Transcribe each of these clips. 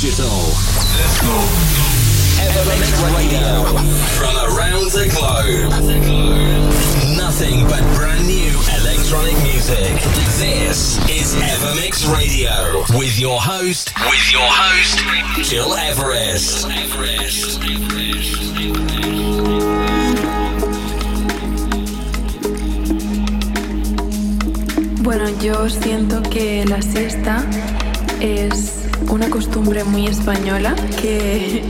digital. Evermix Radio. From around the globe. Nothing but brand new electronic music. This is Evermix Radio. With your host, with your host, Gil Everest. Bueno, yo siento que la siesta es una costumbre muy española que,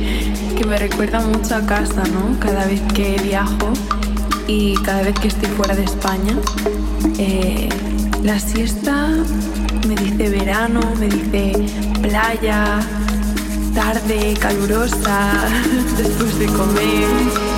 me recuerda mucho a casa, ¿no? Cada vez que viajo y cada vez que estoy fuera de España. Eh, la siesta me dice verano, me dice playa, tarde, calurosa, después de comer.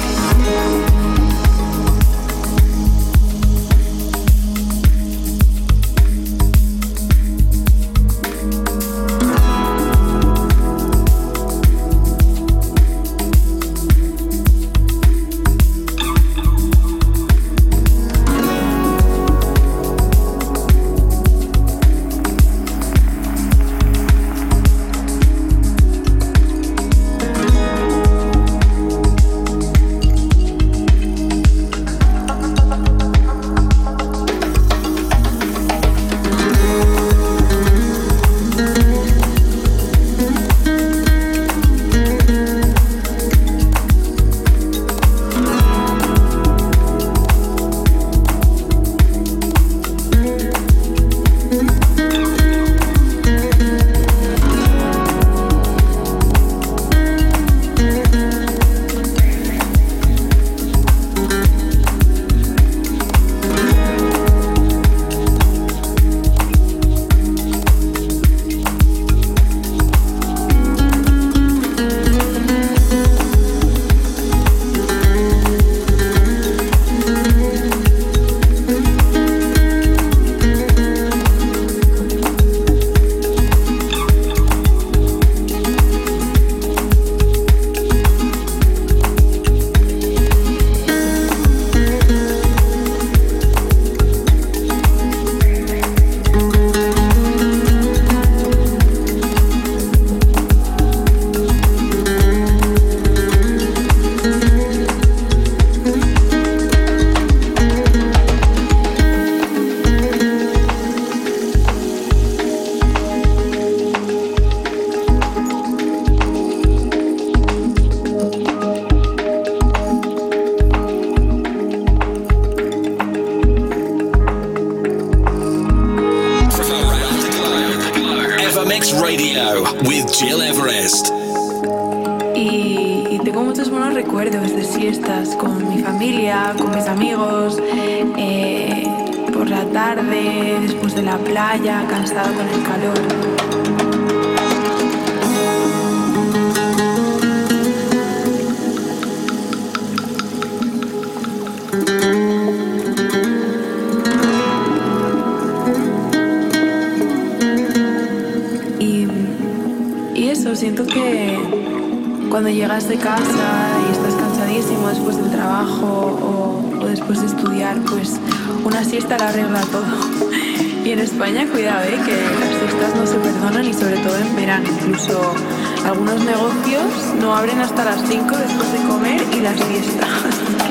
negocios no abren hasta las 5 después de comer y las fiestas.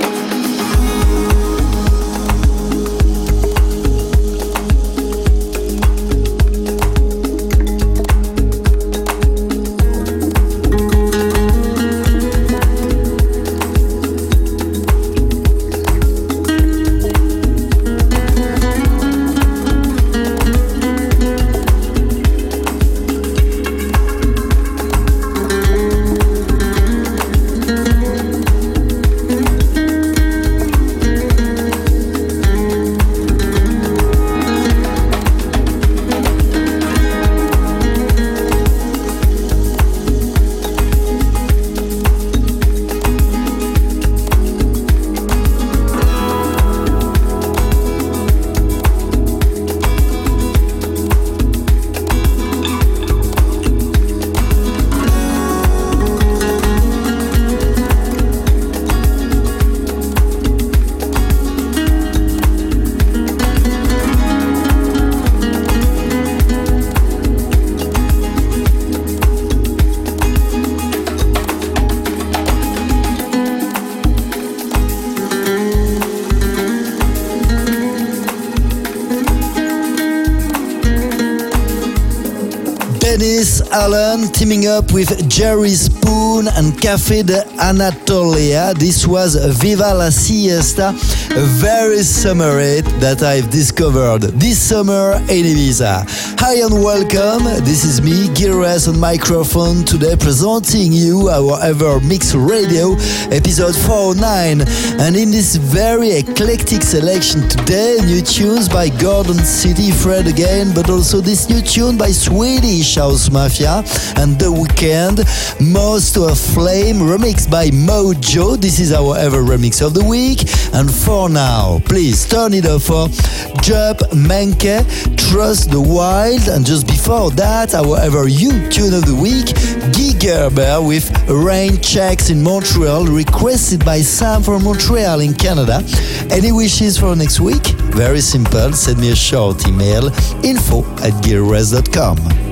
Up with Jerry Spoon and Café de Anatolia. This was Viva la Siesta, a very summer hit that I've discovered this summer in Ibiza. Hi and welcome. This is me, Gires on microphone today presenting you our Ever Mix Radio episode 49. And in this very eclectic selection today, new tunes by Gorgon City, Fred again, but also this new tune by Swedish House Mafia and The Weeknd, Most of Flame, remixed by Mojo. This is our ever remix of the week. And for now, please turn it up for Jupp Menke, Trust the Wild, and just before that, our ever you tune of the week, Guy Gerber with Rain Checks in Montreal, requested by Sam from Montreal in Canada. Any wishes for next week? Very simple, send me a short email info at gearres.com.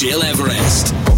Gil Everest.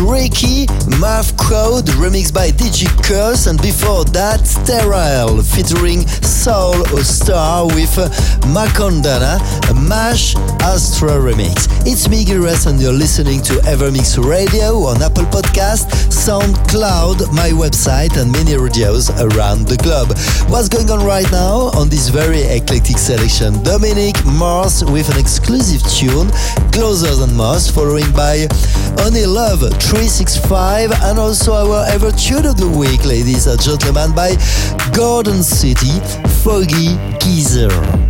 Mish Math Crowd, remixed by DJ Curse, and before that, Sterile, featuring Soul Star with uh, Macondana, Mash Astra remix. It's Miguel Rest, and you're listening to Evermix Radio on Apple Podcast, SoundCloud, my website, and many radios around the globe. What's going on right now on this very eclectic selection? Dominic Mars with an exclusive tune, Closer Than Mars, following by Only Love 365, and also our ever tune of the week, ladies and gentlemen, by Gorgon City, Foggy Geezer.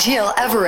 Gil ever.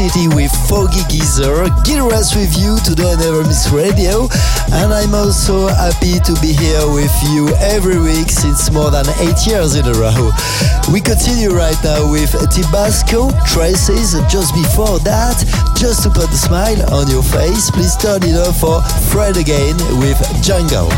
City with Foggy Geezer. Gilras with you today on Evermix Radio. And I'm also happy to be here with you every week since more than eight years in a row. We continue right now with Tibasco Traces. Just before that, just to put a smile on your face, please turn it off for Fred again with Jungle.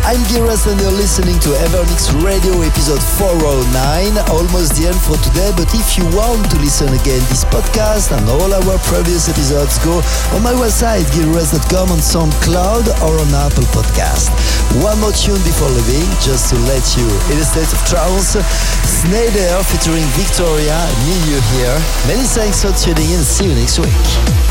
I'm Giras and you're listening to Evermix Radio episode 409. Almost the end for today, but if you want to listen again this podcast and all our previous episodes, go on my website, giras.com on SoundCloud or on Apple Podcast. One more tune before leaving, just to let you in a state of trance. Sneijder featuring Victoria, need you here. Many thanks for tuning in. See you next week.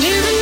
living